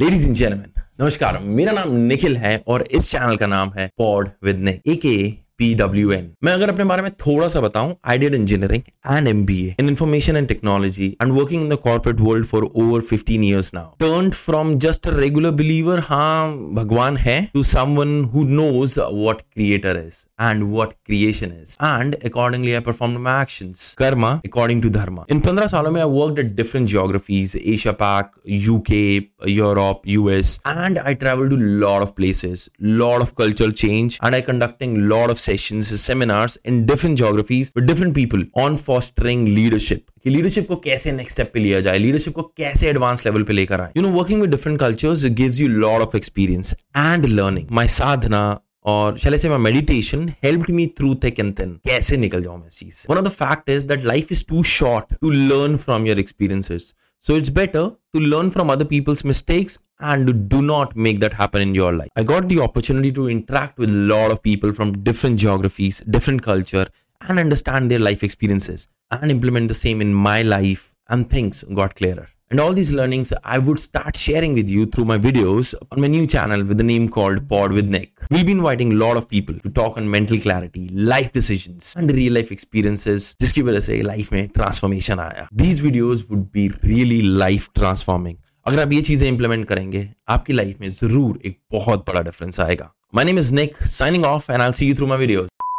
Ladies and gentleman नमस्कार। मेरा नाम निखिल है और इस चैनल का नाम है pod with Nick a PWN. मैं अगर अपने बारे में थोड़ा सा बताऊँ I engineering and MBA in information and technology and working in the corporate world for over 15 years now turn from just a regular believer हाँ भगवान है to someone who knows what creator is and what creation is. And accordingly, I performed my actions. Karma according to Dharma. In 15 सालों में I worked at different geographies, Asia Pac, UK, Europe, US, and I traveled to lot of places, lot of cultural change, and I conducting lot of sessions, seminars in different geographies with different people on fostering leadership. कि leadership को कैसे next step पे लिया जाए leadership को कैसे advance level पे लेकर आए you know working with different cultures gives you lot of experience and learning my साधना और शैल से my meditation help me through thick and thin कैसे निकल जाऊं मैं इस चीज one of the fact is that life is too short to learn from your experiences So it's better to learn from other people's mistakes and do not make that happen in your life. I got the opportunity to interact with a lot of people from different geographies, different culture, and understand their life experiences and implement the same in my life and things got clearer. And all these learnings I would start sharing with you through my videos on my new channel with the name called Pod with Nik. We'll be inviting a lot of people to talk on mental clarity, life decisions, and real life experiences जिसकी वजह से life में transformation आया These videos would be really life transforming. अगर आप ये चीज़ें implement करेंगे आपकी लाइफ में ज़रूर एक बहुत बड़ा डिफरेंस आएगा My name is Nick, signing off, and I'll see you through my videos.